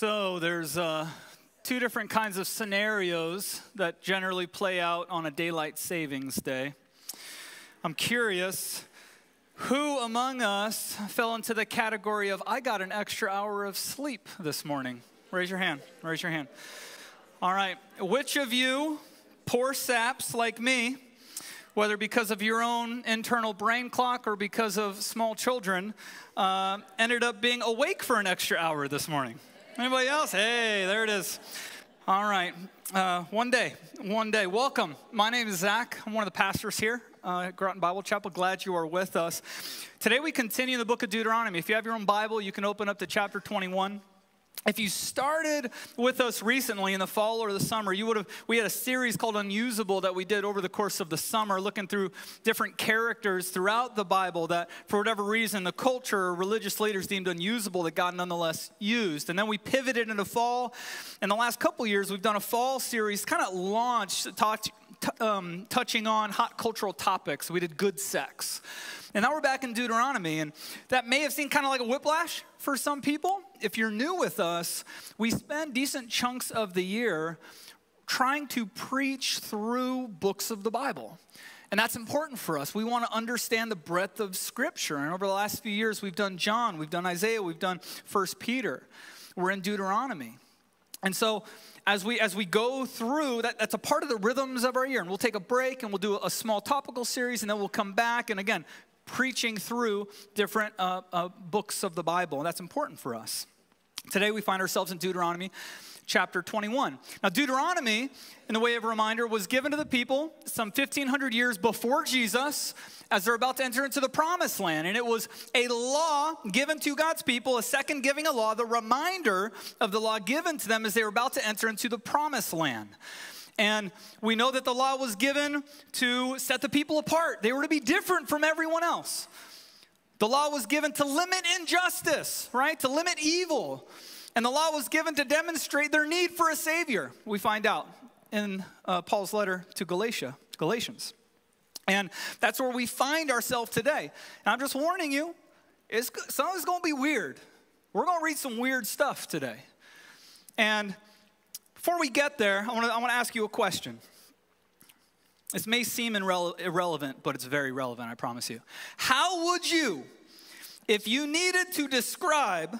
So there's uh, two different kinds of scenarios that generally play out on a daylight savings day. I'm curious who among us fell into the category of I got an extra hour of sleep this morning? Raise your hand. Raise your hand. All right. Which of you, poor saps like me, whether because of your own internal brain clock or because of small children, uh, ended up being awake for an extra hour this morning? Anybody else? Hey, there it is. All right. Uh, one day, one day. Welcome. My name is Zach. I'm one of the pastors here uh, at Groton Bible Chapel. Glad you are with us. Today we continue the book of Deuteronomy. If you have your own Bible, you can open up to chapter 21 if you started with us recently in the fall or the summer you would have we had a series called unusable that we did over the course of the summer looking through different characters throughout the bible that for whatever reason the culture or religious leaders deemed unusable that god nonetheless used. And then we pivoted into fall. In the last couple years we've done a fall series kind of launched talked, t- um, touching on hot cultural topics. We did good sex. And now we're back in Deuteronomy, and that may have seemed kind of like a whiplash for some people. If you're new with us, we spend decent chunks of the year trying to preach through books of the Bible. And that's important for us. We want to understand the breadth of Scripture. And over the last few years, we've done John, we've done Isaiah, we've done First Peter. We're in Deuteronomy. And so as we as we go through that that's a part of the rhythms of our year and we'll take a break and we'll do a small topical series and then we'll come back and again preaching through different uh, uh, books of the Bible, and that's important for us. Today we find ourselves in Deuteronomy chapter 21. Now, Deuteronomy, in the way of a reminder, was given to the people some 1500 years before Jesus as they're about to enter into the promised land. And it was a law given to God's people, a second giving a law, the reminder of the law given to them as they were about to enter into the promised land. And we know that the law was given to set the people apart. They were to be different from everyone else. The law was given to limit injustice, right? To limit evil. And the law was given to demonstrate their need for a Savior, we find out in uh, Paul's letter to Galatia, Galatians. And that's where we find ourselves today. And I'm just warning you, it's, something's going to be weird. We're going to read some weird stuff today. And before we get there, I want to I ask you a question. This may seem irrele- irrelevant, but it's very relevant, I promise you. How would you, if you needed to describe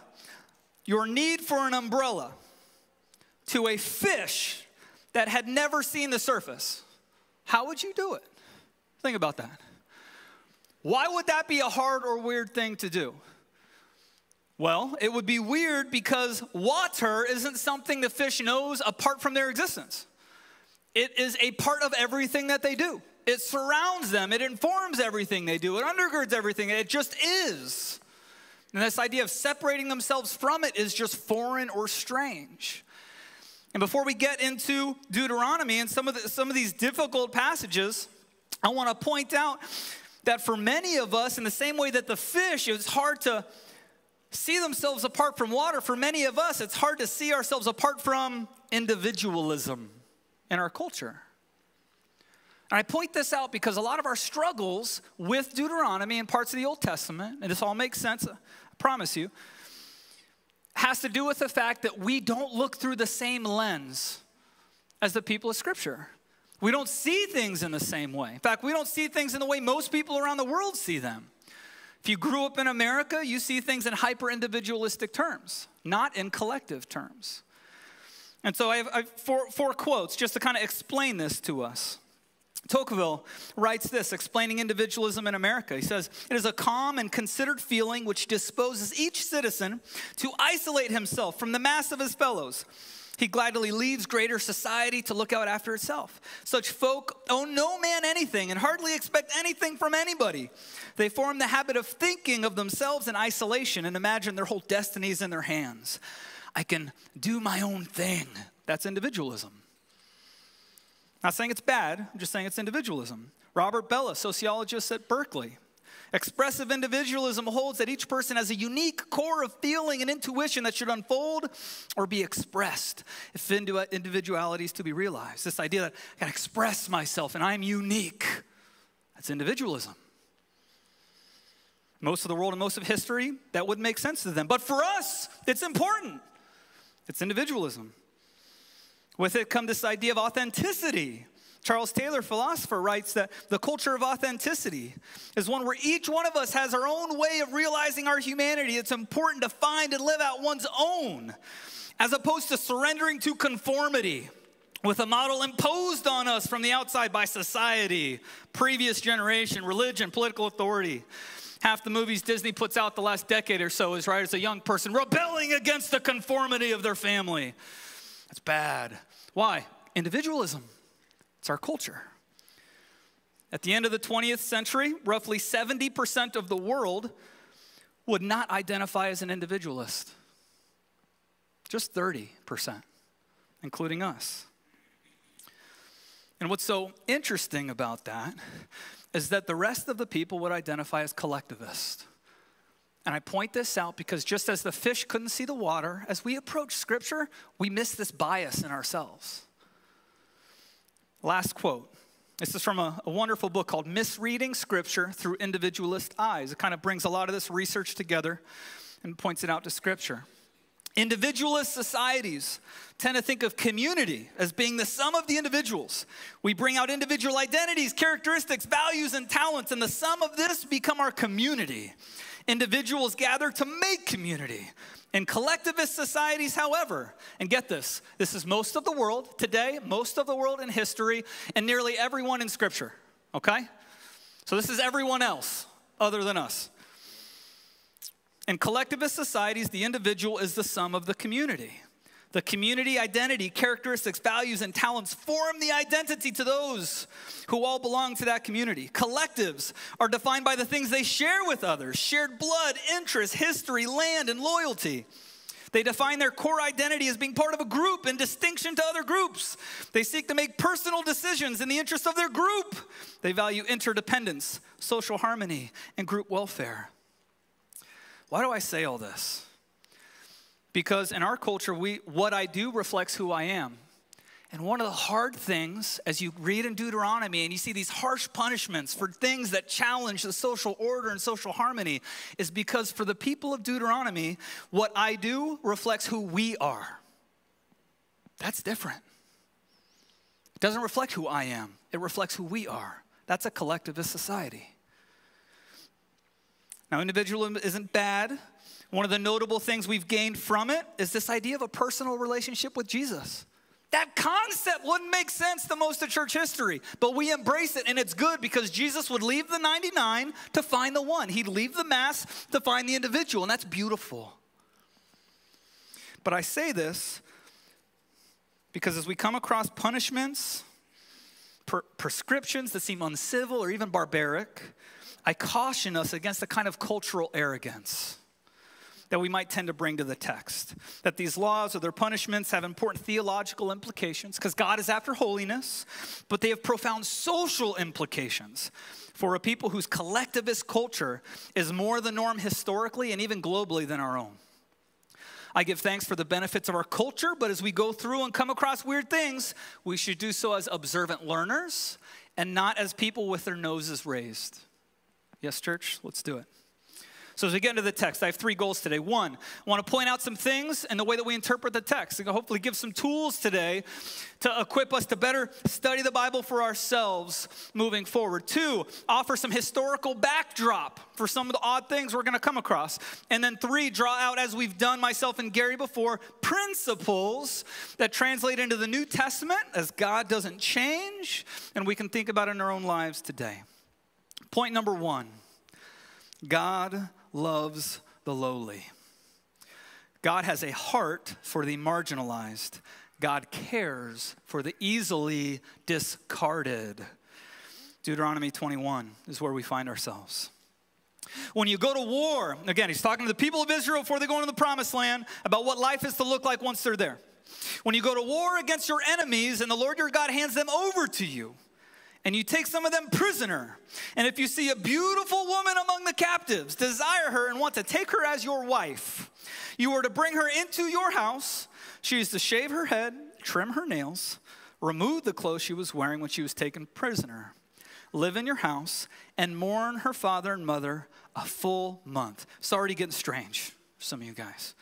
your need for an umbrella to a fish that had never seen the surface, how would you do it? Think about that. Why would that be a hard or weird thing to do? Well, it would be weird because water isn't something the fish knows apart from their existence. It is a part of everything that they do. It surrounds them, it informs everything they do, it undergirds everything. It just is. And this idea of separating themselves from it is just foreign or strange. And before we get into Deuteronomy and some of, the, some of these difficult passages, I want to point out that for many of us, in the same way that the fish, it's hard to see themselves apart from water, for many of us, it's hard to see ourselves apart from individualism in our culture. And I point this out because a lot of our struggles with Deuteronomy and parts of the Old Testament, and this all makes sense, I promise you, has to do with the fact that we don't look through the same lens as the people of Scripture. We don't see things in the same way. In fact, we don't see things in the way most people around the world see them. If you grew up in America, you see things in hyper individualistic terms, not in collective terms. And so I have, I have four, four quotes just to kind of explain this to us. Tocqueville writes this, explaining individualism in America. He says, It is a calm and considered feeling which disposes each citizen to isolate himself from the mass of his fellows he gladly leaves greater society to look out after itself. Such folk owe no man anything and hardly expect anything from anybody. They form the habit of thinking of themselves in isolation and imagine their whole destinies in their hands. I can do my own thing. That's individualism. Not saying it's bad, I'm just saying it's individualism. Robert Bellah, sociologist at Berkeley, Expressive individualism holds that each person has a unique core of feeling and intuition that should unfold or be expressed if individuality is to be realized. This idea that I can express myself and I'm unique, that's individualism. Most of the world and most of history, that wouldn't make sense to them. But for us, it's important. It's individualism. With it come this idea of authenticity. Charles Taylor, philosopher, writes that the culture of authenticity is one where each one of us has our own way of realizing our humanity. It's important to find and live out one's own, as opposed to surrendering to conformity with a model imposed on us from the outside by society, previous generation, religion, political authority. Half the movies Disney puts out the last decade or so is right as a young person rebelling against the conformity of their family. That's bad. Why? Individualism. It's our culture. At the end of the 20th century, roughly 70% of the world would not identify as an individualist. Just 30%, including us. And what's so interesting about that is that the rest of the people would identify as collectivist. And I point this out because just as the fish couldn't see the water, as we approach scripture, we miss this bias in ourselves. Last quote. This is from a, a, wonderful book called Misreading Scripture Through Individualist Eyes. It kind of brings a lot of this research together and points it out to Scripture. Individualist societies tend to think of community as being the sum of the individuals. We bring out individual identities, characteristics, values, and talents, and the sum of this become our community. Individuals gather to make community. In collectivist societies, however, and get this, this is most of the world today, most of the world in history, and nearly everyone in Scripture, okay? So this is everyone else other than us. In collectivist societies, the individual is the sum of the community. The community identity, characteristics, values, and talents form the identity to those who all belong to that community. Collectives are defined by the things they share with others shared blood, interests, history, land, and loyalty. They define their core identity as being part of a group in distinction to other groups. They seek to make personal decisions in the interest of their group. They value interdependence, social harmony, and group welfare. Why do I say all this? Because in our culture, we, what I do reflects who I am. And one of the hard things, as you read in Deuteronomy and you see these harsh punishments for things that challenge the social order and social harmony, is because for the people of Deuteronomy, what I do reflects who we are. That's different. It doesn't reflect who I am, it reflects who we are. That's a collectivist society. Now, individualism isn't bad. One of the notable things we've gained from it is this idea of a personal relationship with Jesus. That concept wouldn't make sense to most of church history, but we embrace it, and it's good because Jesus would leave the 99 to find the one. He'd leave the mass to find the individual, and that's beautiful. But I say this because as we come across punishments, per- prescriptions that seem uncivil or even barbaric, I caution us against the kind of cultural arrogance that we might tend to bring to the text. That these laws or their punishments have important theological implications because God is after holiness, but they have profound social implications for a people whose collectivist culture is more the norm historically and even globally than our own. I give thanks for the benefits of our culture, but as we go through and come across weird things, we should do so as observant learners and not as people with their noses raised. Yes, church? Let's do it. So, as we get into the text, I have three goals today. One, I want to point out some things and the way that we interpret the text, and hopefully give some tools today to equip us to better study the Bible for ourselves moving forward. Two, offer some historical backdrop for some of the odd things we're going to come across. And then three, draw out, as we've done myself and Gary before, principles that translate into the New Testament as God doesn't change, and we can think about in our own lives today. Point number one God loves the lowly. God has a heart for the marginalized. God cares for the easily discarded. Deuteronomy 21 is where we find ourselves. When you go to war, again, he's talking to the people of Israel before they go into the promised land about what life is to look like once they're there. When you go to war against your enemies and the Lord your God hands them over to you, and you take some of them prisoner. And if you see a beautiful woman among the captives, desire her and want to take her as your wife, you are to bring her into your house. She is to shave her head, trim her nails, remove the clothes she was wearing when she was taken prisoner, live in your house, and mourn her father and mother a full month. It's already getting strange some of you guys.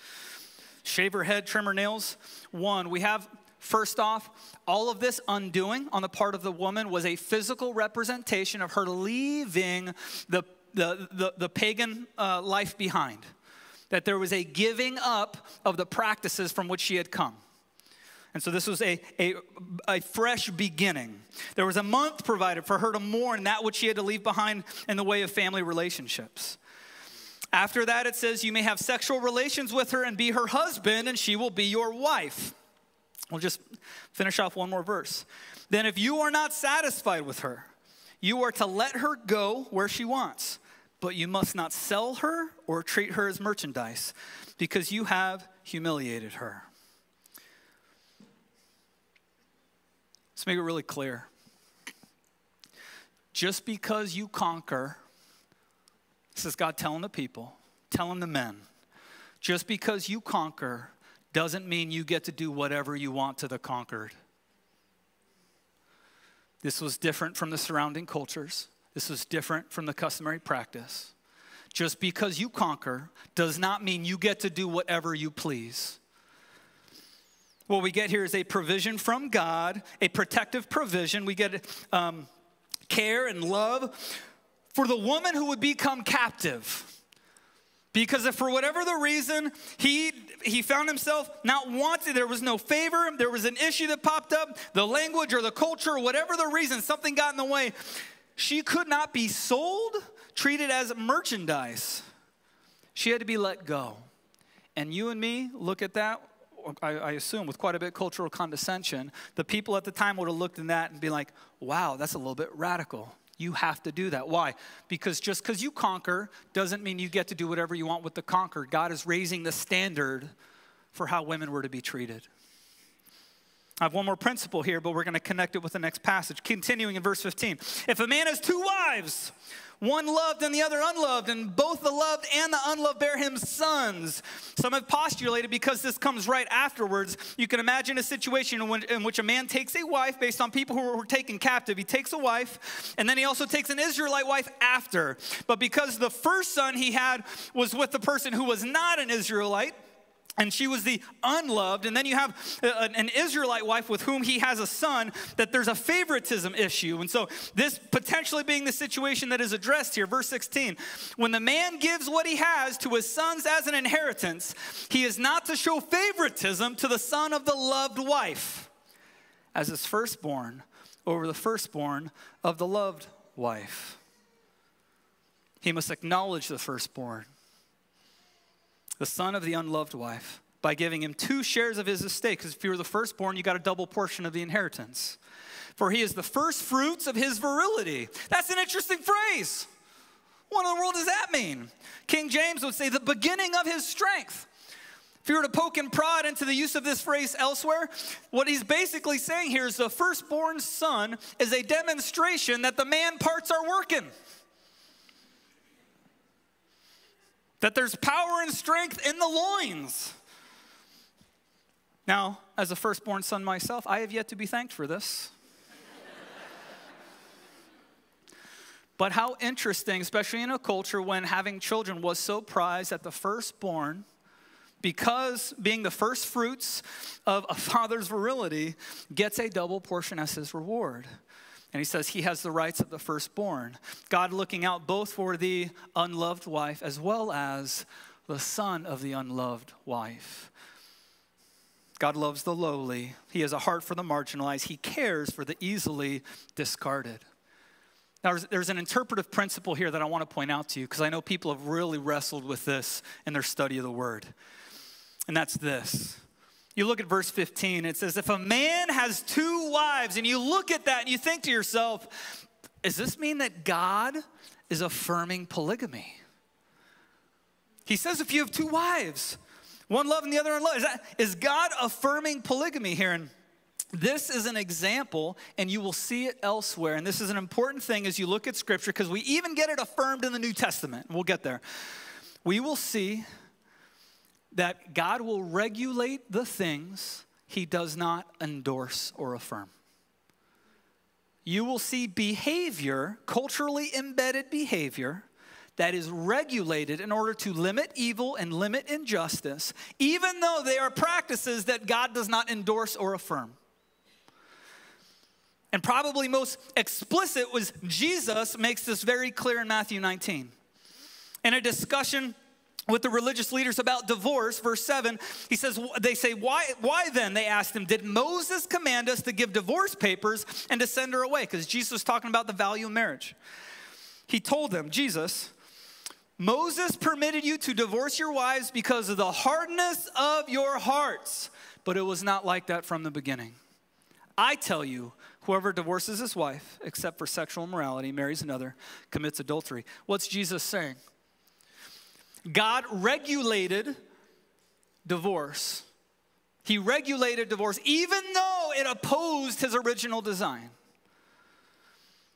shave her head, trim her nails. One, we have First off, all of this undoing on the part of the woman was a physical representation of her leaving the, the, the, the pagan uh, life behind. That there was a giving up of the practices from which she had come. And so this was a, a, a, fresh beginning. There was a month provided for her to mourn that which she had to leave behind in the way of family relationships. After that, it says, You may have sexual relations with her and be her husband, and she will be your wife. We'll just finish off one more verse. Then, if you are not satisfied with her, you are to let her go where she wants, but you must not sell her or treat her as merchandise, because you have humiliated her. Let's make it really clear. Just because you conquer, this is God telling the people, telling the men, just because you conquer doesn't mean you get to do whatever you want to the conquered. This was different from the surrounding cultures. This was different from the customary practice. Just because you conquer does not mean you get to do whatever you please. What we get here is a provision from God, a protective provision. We get um, care and love for the woman who would become captive. Because if for whatever the reason he he found himself not wanted, there was no favor, there was an issue that popped up, the language or the culture, or whatever the reason, something got in the way, she could not be sold, treated as merchandise. She had to be let go. And you and me look at that, I, I assume, with quite a bit of cultural condescension. The people at the time would have looked in that and be like, wow, that's a little bit radical. You have to do that. Why? Because just because you conquer doesn't mean you get to do whatever you want with the conquered. God is raising the standard for how women were to be treated. I have one more principle here, but we're going to connect it with the next passage. Continuing in verse 15. If a man has two wives, one loved and the other unloved, and both the loved and the unloved bear him sons. Some have postulated because this comes right afterwards. You can imagine a situation in which, a man takes a wife based on people who were taken captive. He takes a wife, and then he also takes an Israelite wife after. But because the first son he had was with the person who was not an Israelite, and she was the unloved. And then you have uh, an Israelite wife with whom he has a son, that there's a favoritism issue. And so, this potentially being the situation that is addressed here, verse 16 when the man gives what he has to his sons as an inheritance, he is not to show favoritism to the son of the loved wife as his firstborn over the firstborn of the loved wife. He must acknowledge the firstborn the son of the unloved wife, by giving him two shares of his estate. Because if you were the firstborn, you got a double portion of the inheritance. For he is the first fruits of his virility. That's an interesting phrase. What in the world does that mean? King James would say the beginning of his strength. If you were to poke and prod into the use of this phrase elsewhere, what he's basically saying here is the firstborn son is a demonstration that the man parts are working. That there's power and strength in the loins. Now, as a firstborn son myself, I have yet to be thanked for this. but how interesting, especially in a culture when having children was so prized that the firstborn, because being the first fruits of a father's virility, gets a double portion as his reward. And he says he has the rights of the firstborn. God looking out both for the unloved wife as well as the son of the unloved wife. God loves the lowly. He has a heart for the marginalized. He cares for the easily discarded. Now, there's, there's an interpretive principle here that I want to point out to you because I know people have really wrestled with this in their study of the word. And that's this you look at verse 15, it says, If a man has two wives, and you look at that and you think to yourself, does this mean that God is affirming polygamy? He says, if you have two wives, one love and the other is, that, is God affirming polygamy here? And this is an example, and you will see it elsewhere. And this is an important thing as you look at Scripture, because we even get it affirmed in the New Testament. We'll get there. We will see that God will regulate the things he does not endorse or affirm. You will see behavior, culturally embedded behavior, that is regulated in order to limit evil and limit injustice, even though they are practices that God does not endorse or affirm. And probably most explicit was Jesus makes this very clear in Matthew 19. In a discussion with the religious leaders about divorce, verse 7, he says, They say, Why, why then? They asked him, Did Moses command us to give divorce papers and to send her away? Because Jesus was talking about the value of marriage. He told them, Jesus, Moses permitted you to divorce your wives because of the hardness of your hearts, but it was not like that from the beginning. I tell you, whoever divorces his wife, except for sexual immorality, marries another, commits adultery. What's Jesus saying? God regulated divorce. He regulated divorce even though it opposed his original design.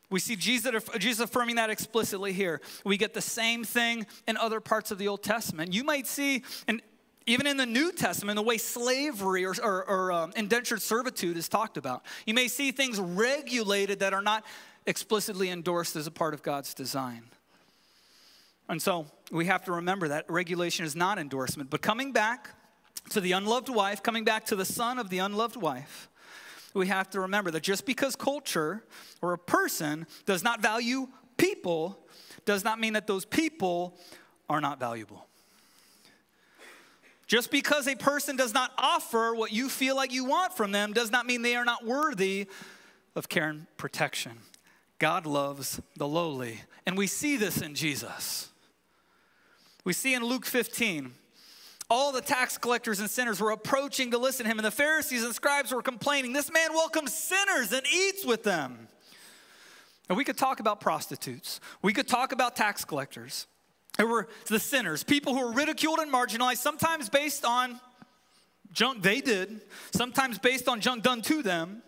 We see Jesus, affirming that explicitly here. We get the same thing in other parts of the Old Testament. You might see, and even in the New Testament, the way slavery or, or, or um, indentured servitude is talked about, you may see things regulated that are not explicitly endorsed as a part of God's design. And so we have to remember that regulation is not endorsement. But coming back to the unloved wife, coming back to the son of the unloved wife, we have to remember that just because culture or a person does not value people does not mean that those people are not valuable. Just because a person does not offer what you feel like you want from them does not mean they are not worthy of care and protection. God loves the lowly, and we see this in Jesus. We see in Luke 15, all the tax collectors and sinners were approaching to listen to him, and the Pharisees and scribes were complaining, This man welcomes sinners and eats with them. And we could talk about prostitutes, we could talk about tax collectors. There were the sinners, people who were ridiculed and marginalized, sometimes based on junk they did, sometimes based on junk done to them.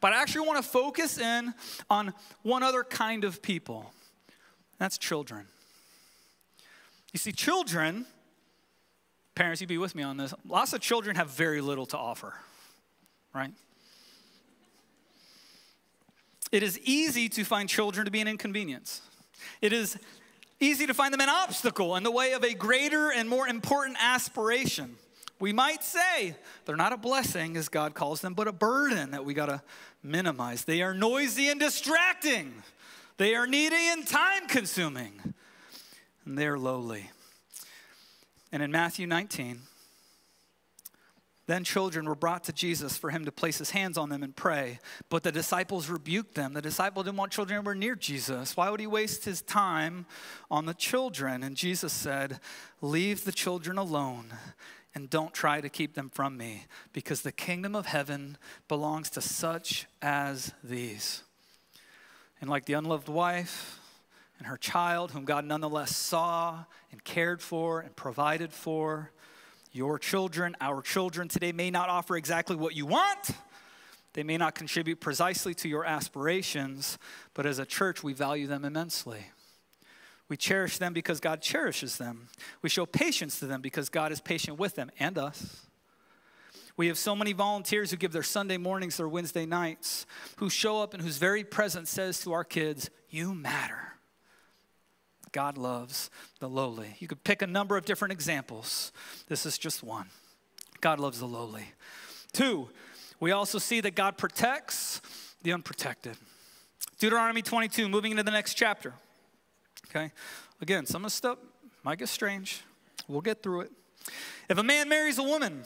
But I actually want to focus in on one other kind of people that's children. You see, children, parents, you be with me on this, lots of children have very little to offer, right? It is easy to find children to be an inconvenience. It is easy to find them an obstacle in the way of a greater and more important aspiration. We might say they're not a blessing, as God calls them, but a burden that we got to minimize. They are noisy and distracting, they are needy and time consuming and they are lowly. And in Matthew 19, then children were brought to Jesus for him to place his hands on them and pray. But the disciples rebuked them. The disciple didn't want children anywhere near Jesus. Why would he waste his time on the children? And Jesus said, Leave the children alone and don't try to keep them from me, because the kingdom of heaven belongs to such as these. And like the unloved wife, and her child, whom God nonetheless saw and cared for and provided for. Your children, our children today may not offer exactly what you want. They may not contribute precisely to your aspirations, but as a church, we value them immensely. We cherish them because God cherishes them. We show patience to them because God is patient with them and us. We have so many volunteers who give their Sunday mornings, their Wednesday nights, who show up and whose very presence says to our kids, You matter. God loves the lowly. You could pick a number of different examples. This is just one. God loves the lowly. Two, we also see that God protects the unprotected. Deuteronomy 22, moving into the next chapter. Okay? Again, some of the stuff might get strange. We'll get through it. If a man marries a woman,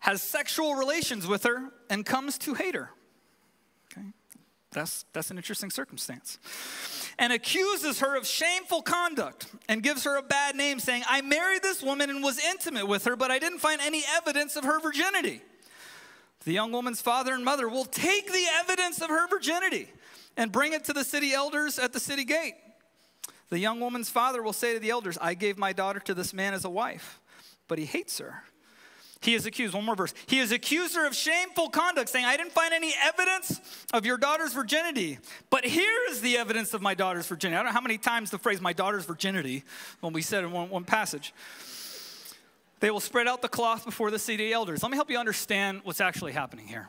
has sexual relations with her, and comes to hate her, okay? That's, that's an interesting circumstance and accuses her of shameful conduct and gives her a bad name, saying, I married this woman and was intimate with her, but I didn't find any evidence of her virginity. The young woman's father and mother will take the evidence of her virginity and bring it to the city elders at the city gate. The young woman's father will say to the elders, I gave my daughter to this man as a wife, but he hates her. He is accused, one more verse. He is accused her of shameful conduct, saying, I didn't find any evidence of your daughter's virginity. But here is the evidence of my daughter's virginity. I don't know how many times the phrase my daughter's virginity when we said in one, one passage. They will spread out the cloth before the city elders. Let me help you understand what's actually happening here.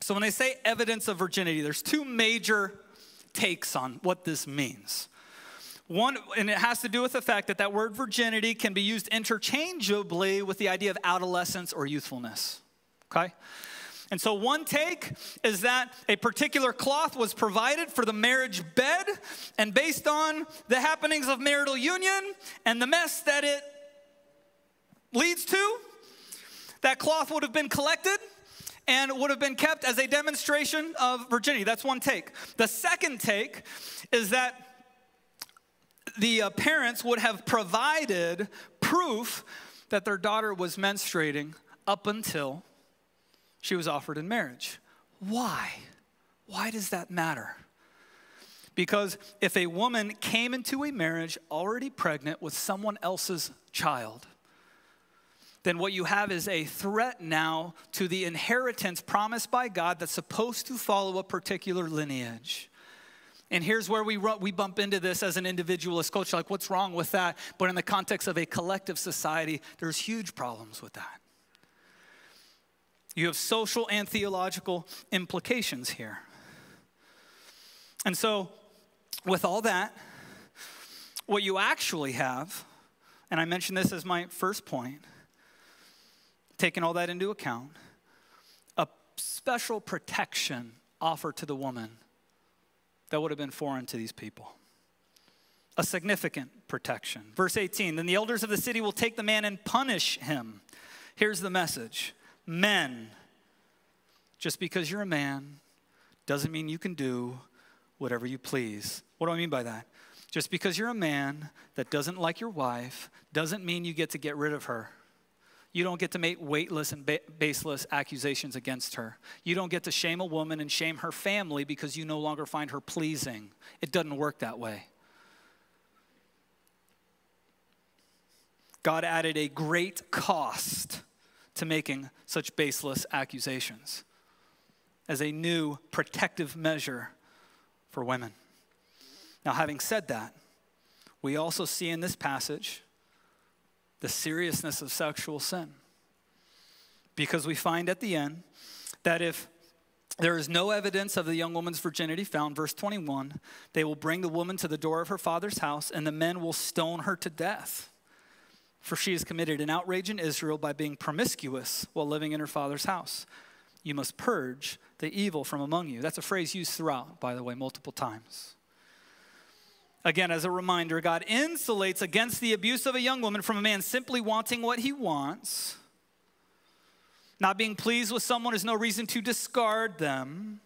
So, when they say evidence of virginity, there's two major takes on what this means. One, and it has to do with the fact that that word virginity can be used interchangeably with the idea of adolescence or youthfulness. Okay? And so, one take is that a particular cloth was provided for the marriage bed, and based on the happenings of marital union and the mess that it leads to, that cloth would have been collected and would have been kept as a demonstration of virginity. That's one take. The second take is that the uh, parents would have provided proof that their daughter was menstruating up until she was offered in marriage. Why? Why does that matter? Because if a woman came into a marriage already pregnant with someone else's child, then what you have is a threat now to the inheritance promised by God that's supposed to follow a particular lineage. And here's where we, we bump into this as an individualist culture like, what's wrong with that? But in the context of a collective society, there's huge problems with that. You have social and theological implications here. And so, with all that, what you actually have, and I mentioned this as my first point, taking all that into account, a special protection offered to the woman that would have been foreign to these people. A significant protection. Verse 18 Then the elders of the city will take the man and punish him. Here's the message Men, just because you're a man doesn't mean you can do whatever you please. What do I mean by that? Just because you're a man that doesn't like your wife doesn't mean you get to get rid of her. You don't get to make weightless and ba- baseless accusations against her. You don't get to shame a woman and shame her family because you no longer find her pleasing. It doesn't work that way. God added a great cost to making such baseless accusations as a new protective measure for women. Now, having said that, we also see in this passage the seriousness of sexual sin. Because we find at the end that if there is no evidence of the young woman's virginity found, verse 21, they will bring the woman to the door of her father's house, and the men will stone her to death. For she has committed an outrage in Israel by being promiscuous while living in her father's house. You must purge the evil from among you. That's a phrase used throughout, by the way, multiple times. Again, as a reminder, God insulates against the abuse of a young woman from a man simply wanting what he wants. Not being pleased with someone is no reason to discard them.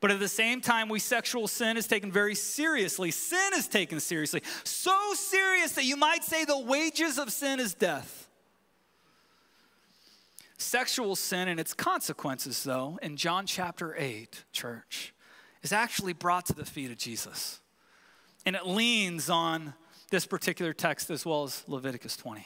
But at the same time, we sexual sin is taken very seriously. Sin is taken seriously. So serious that you might say the wages of sin is death. Sexual sin and its consequences, though, in John chapter 8, church, is actually brought to the feet of Jesus. And it leans on this particular text as well as Leviticus 20.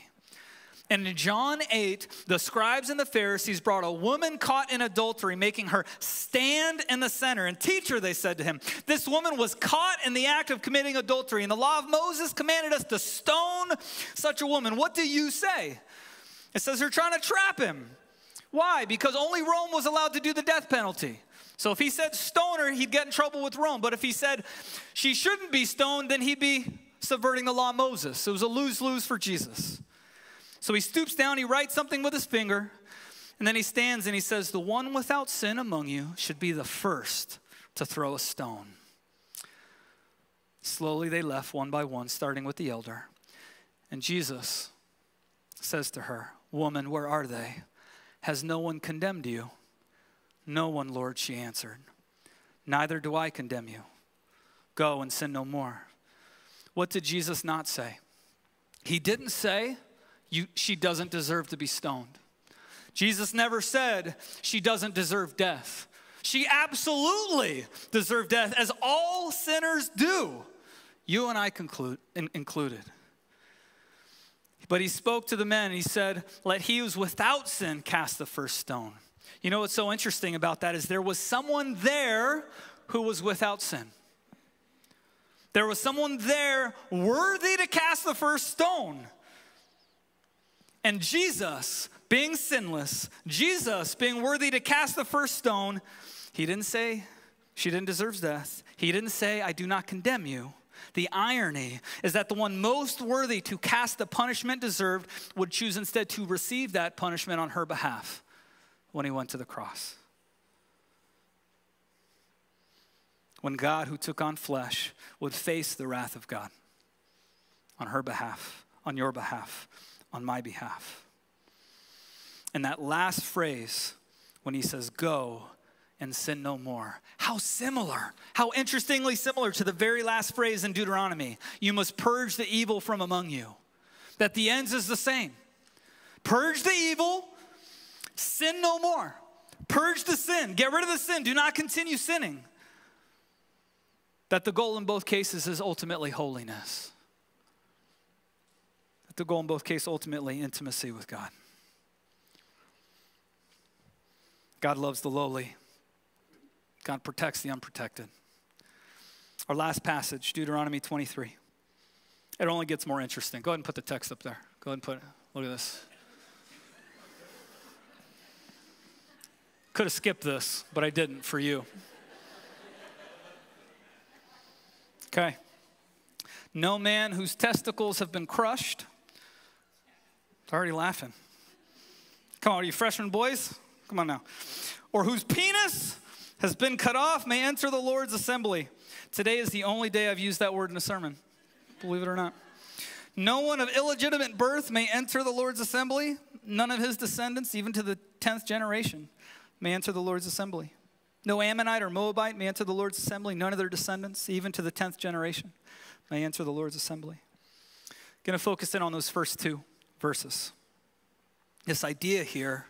And in John 8, the scribes and the Pharisees brought a woman caught in adultery, making her stand in the center. And, teacher, they said to him, this woman was caught in the act of committing adultery. And the law of Moses commanded us to stone such a woman. What do you say? It says they're trying to trap him. Why? Because only Rome was allowed to do the death penalty. So if he said stone her, he'd get in trouble with Rome. But if he said she shouldn't be stoned, then he'd be subverting the law of Moses. It was a lose lose for Jesus. So he stoops down, he writes something with his finger, and then he stands and he says, The one without sin among you should be the first to throw a stone. Slowly they left one by one, starting with the elder. And Jesus says to her, Woman, where are they? Has no one condemned you? No one, Lord, she answered. Neither do I condemn you. Go and sin no more. What did Jesus not say? He didn't say, you, she doesn't deserve to be stoned. Jesus never said she doesn't deserve death. She absolutely deserved death, as all sinners do, you and I conclude, in, included. But he spoke to the men and he said, Let he who's without sin cast the first stone. You know what's so interesting about that is there was someone there who was without sin. There was someone there worthy to cast the first stone. And Jesus, being sinless, Jesus being worthy to cast the first stone, he didn't say she didn't deserve death. He didn't say, I do not condemn you. The irony is that the one most worthy to cast the punishment deserved would choose instead to receive that punishment on her behalf when he went to the cross. When God, who took on flesh, would face the wrath of God on her behalf, on your behalf, on my behalf. And that last phrase, when he says, Go and sin no more. How similar, how interestingly similar to the very last phrase in Deuteronomy you must purge the evil from among you. That the ends is the same. Purge the evil, sin no more. Purge the sin, get rid of the sin, do not continue sinning. That the goal in both cases is ultimately holiness. That the goal in both cases ultimately intimacy with God. God loves the lowly. God protects the unprotected. Our last passage, Deuteronomy 23. It only gets more interesting. Go ahead and put the text up there. Go ahead and put it. Look at this. Could have skipped this, but I didn't for you. Okay. No man whose testicles have been crushed. It's already laughing. Come on, are you freshmen boys? Come on now. Or whose penis has been cut off may enter the Lord's assembly. Today is the only day I've used that word in a sermon, believe it or not. No one of illegitimate birth may enter the Lord's assembly. None of his descendants, even to the 10th generation, may enter the Lord's assembly. No Ammonite or Moabite may enter the Lord's assembly. None of their descendants, even to the 10th generation, may enter the Lord's assembly. Going to focus in on those first two verses. This idea here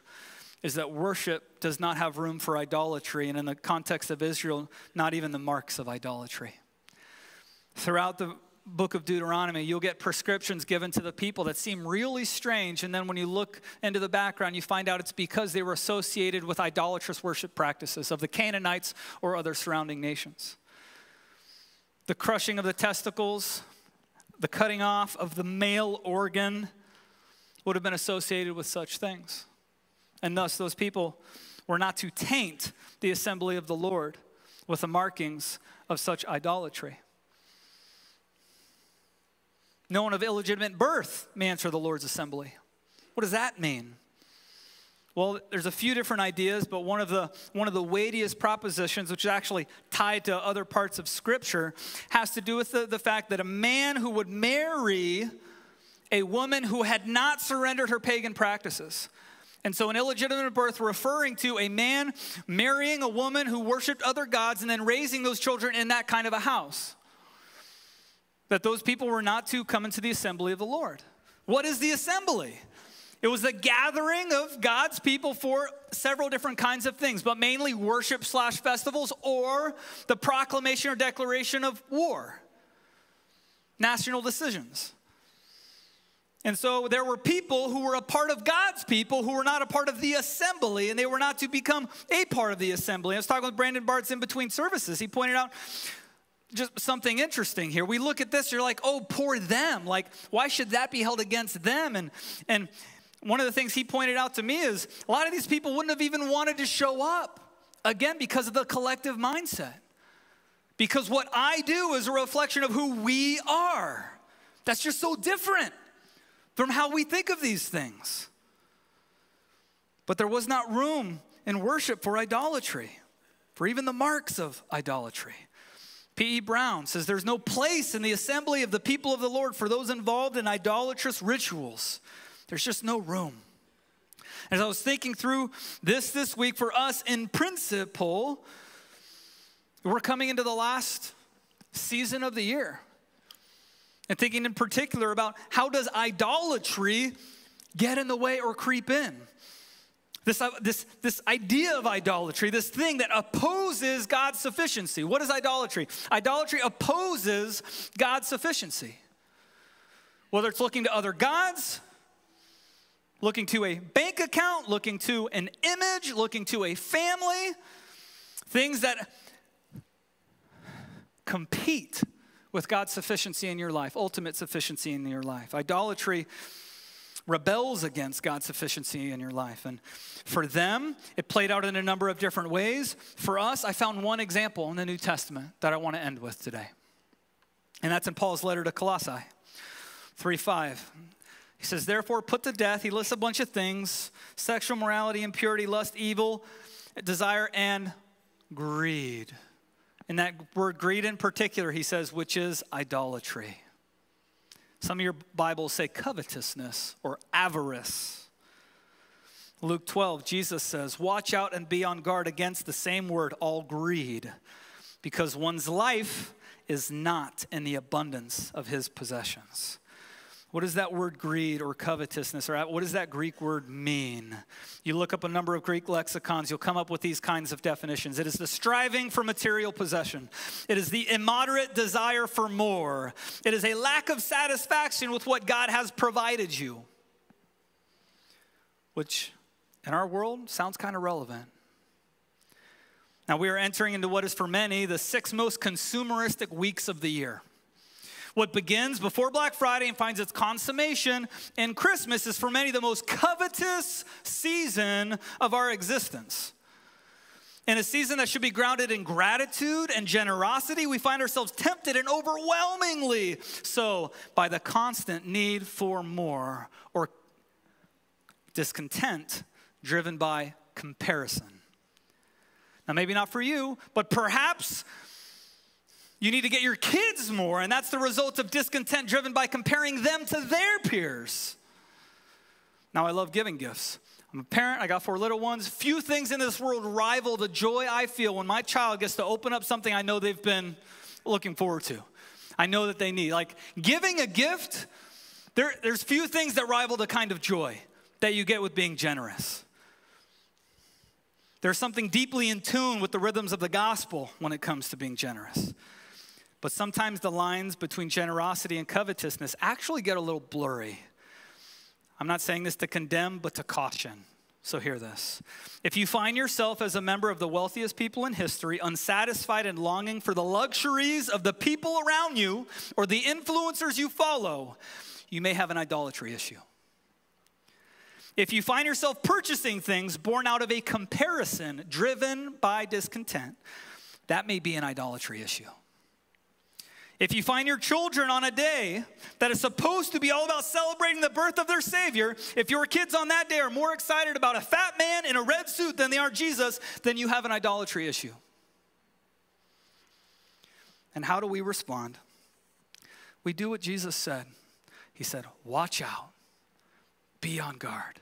is that worship does not have room for idolatry, and in the context of Israel, not even the marks of idolatry. Throughout the book of Deuteronomy, you'll get prescriptions given to the people that seem really strange, and then when you look into the background, you find out it's because they were associated with idolatrous worship practices of the Canaanites or other surrounding nations. The crushing of the testicles, the cutting off of the male organ would have been associated with such things. And thus, those people were not to taint the assembly of the Lord with the markings of such idolatry. No one of illegitimate birth may enter the Lord's assembly. What does that mean? Well, there's a few different ideas, but one of the one of the weightiest propositions, which is actually tied to other parts of Scripture, has to do with the, the fact that a man who would marry a woman who had not surrendered her pagan practices, and so, an illegitimate birth referring to a man marrying a woman who worshiped other gods and then raising those children in that kind of a house. That those people were not to come into the assembly of the Lord. What is the assembly? It was the gathering of God's people for several different kinds of things, but mainly worship slash festivals or the proclamation or declaration of war, national decisions. And so there were people who were a part of God's people who were not a part of the assembly, and they were not to become a part of the assembly. I was talking with Brandon Bartz in between services. He pointed out just something interesting here. We look at this, you're like, oh, poor them. Like, why should that be held against them? And and one of the things he pointed out to me is a lot of these people wouldn't have even wanted to show up again because of the collective mindset. Because what I do is a reflection of who we are. That's just so different from how we think of these things. But there was not room in worship for idolatry, for even the marks of idolatry. P.E. Brown says there's no place in the assembly of the people of the Lord for those involved in idolatrous rituals. There's just no room. As I was thinking through this this week for us in principle, we're coming into the last season of the year and thinking in particular about how does idolatry get in the way or creep in this, uh, this, this idea of idolatry, this thing that opposes God's sufficiency. What is idolatry? Idolatry opposes God's sufficiency. Whether it's looking to other gods, looking to a bank account, looking to an image, looking to a family, things that compete with God's sufficiency in your life, ultimate sufficiency in your life. Idolatry rebels against God's sufficiency in your life. And for them, it played out in a number of different ways. For us, I found one example in the New Testament that I want to end with today. And that's in Paul's letter to Colossae 3 5. He says, Therefore, put to death, he lists a bunch of things sexual morality, impurity, lust, evil, desire, and greed. And that word greed in particular, he says, which is idolatry. Some of your Bibles say covetousness or avarice. Luke 12, Jesus says, Watch out and be on guard against the same word, all greed, because one's life is not in the abundance of his possessions. What does that word greed or covetousness, or what does that Greek word mean? You look up a number of Greek lexicons, you'll come up with these kinds of definitions. It is the striving for material possession, it is the immoderate desire for more, it is a lack of satisfaction with what God has provided you, which in our world sounds kind of relevant. Now, we are entering into what is for many the six most consumeristic weeks of the year. What begins before Black Friday and finds its consummation in Christmas is for many the most covetous season of our existence. In a season that should be grounded in gratitude and generosity, we find ourselves tempted and overwhelmingly so by the constant need for more or discontent driven by comparison. Now, maybe not for you, but perhaps you need to get your kids more, and that's the result of discontent driven by comparing them to their peers. Now, I love giving gifts. I'm a parent, I got four little ones. Few things in this world rival the joy I feel when my child gets to open up something I know they've been looking forward to. I know that they need. Like giving a gift, there, there's few things that rival the kind of joy that you get with being generous. There's something deeply in tune with the rhythms of the gospel when it comes to being generous. But sometimes the lines between generosity and covetousness actually get a little blurry. I'm not saying this to condemn, but to caution. So, hear this. If you find yourself as a member of the wealthiest people in history, unsatisfied and longing for the luxuries of the people around you or the influencers you follow, you may have an idolatry issue. If you find yourself purchasing things born out of a comparison driven by discontent, that may be an idolatry issue. If you find your children on a day that is supposed to be all about celebrating the birth of their Savior, if your kids on that day are more excited about a fat man in a red suit than they are Jesus, then you have an idolatry issue. And how do we respond? We do what Jesus said. He said, Watch out, be on guard.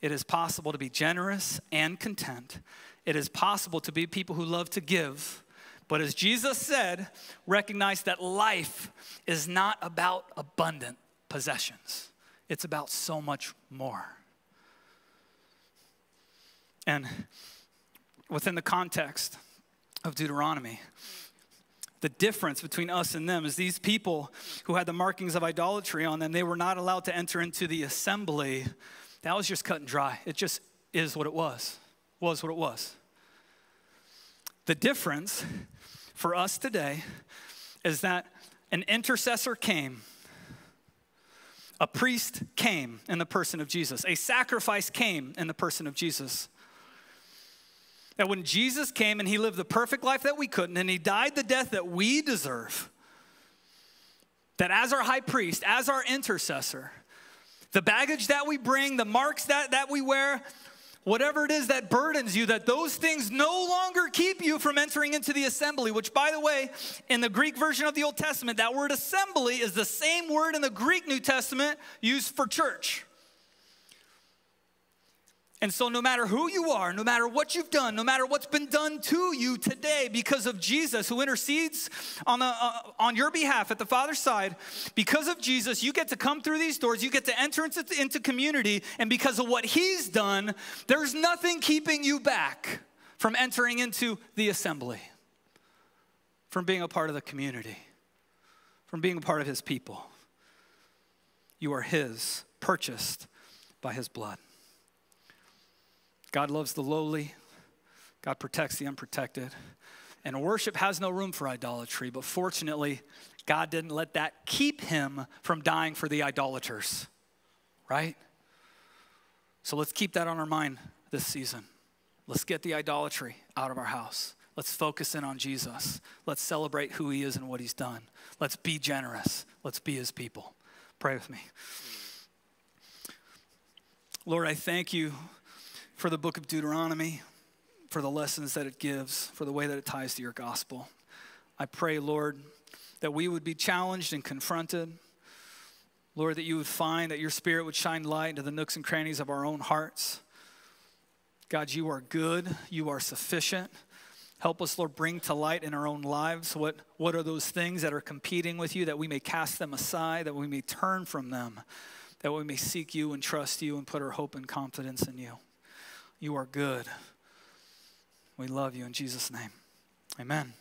It is possible to be generous and content. It is possible to be people who love to give. But as Jesus said, recognize that life is not about abundant possessions, it's about so much more. And within the context of Deuteronomy, the difference between us and them is these people who had the markings of idolatry on them, they were not allowed to enter into the assembly that was just cut and dry. It just is what it was, was what it was. The difference for us today is that an intercessor came, a priest came in the person of Jesus, a sacrifice came in the person of Jesus. That when Jesus came and he lived the perfect life that we couldn't, and he died the death that we deserve, that as our high priest, as our intercessor, the baggage that we bring, the marks that, that we wear, whatever it is that burdens you, that those things no longer keep you from entering into the assembly, which, by the way, in the Greek version of the Old Testament, that word assembly is the same word in the Greek New Testament used for church. And so, no matter who you are, no matter what you've done, no matter what's been done to you today because of Jesus who intercedes on, the, uh, on your behalf at the Father's side, because of Jesus, you get to come through these doors, you get to enter into, into community, and because of what He's done, there's nothing keeping you back from entering into the assembly, from being a part of the community, from being a part of His people. You are His, purchased by His blood. God loves the lowly, God protects the unprotected. And worship has no room for idolatry, but fortunately, God didn't let that keep him from dying for the idolaters, right? So let's keep that on our mind this season. Let's get the idolatry out of our house. Let's focus in on Jesus. Let's celebrate who he is and what he's done. Let's be generous. Let's be his people. Pray with me. Lord, I thank you for the book of Deuteronomy, for the lessons that it gives, for the way that it ties to your gospel. I pray, Lord, that we would be challenged and confronted. Lord, that you would find that your spirit would shine light into the nooks and crannies of our own hearts. God, you are good, you are sufficient. Help us, Lord, bring to light in our own lives what, what are those things that are competing with you, that we may cast them aside, that we may turn from them, that we may seek you and trust you and put our hope and confidence in you. You are good. We love you in Jesus' name. Amen.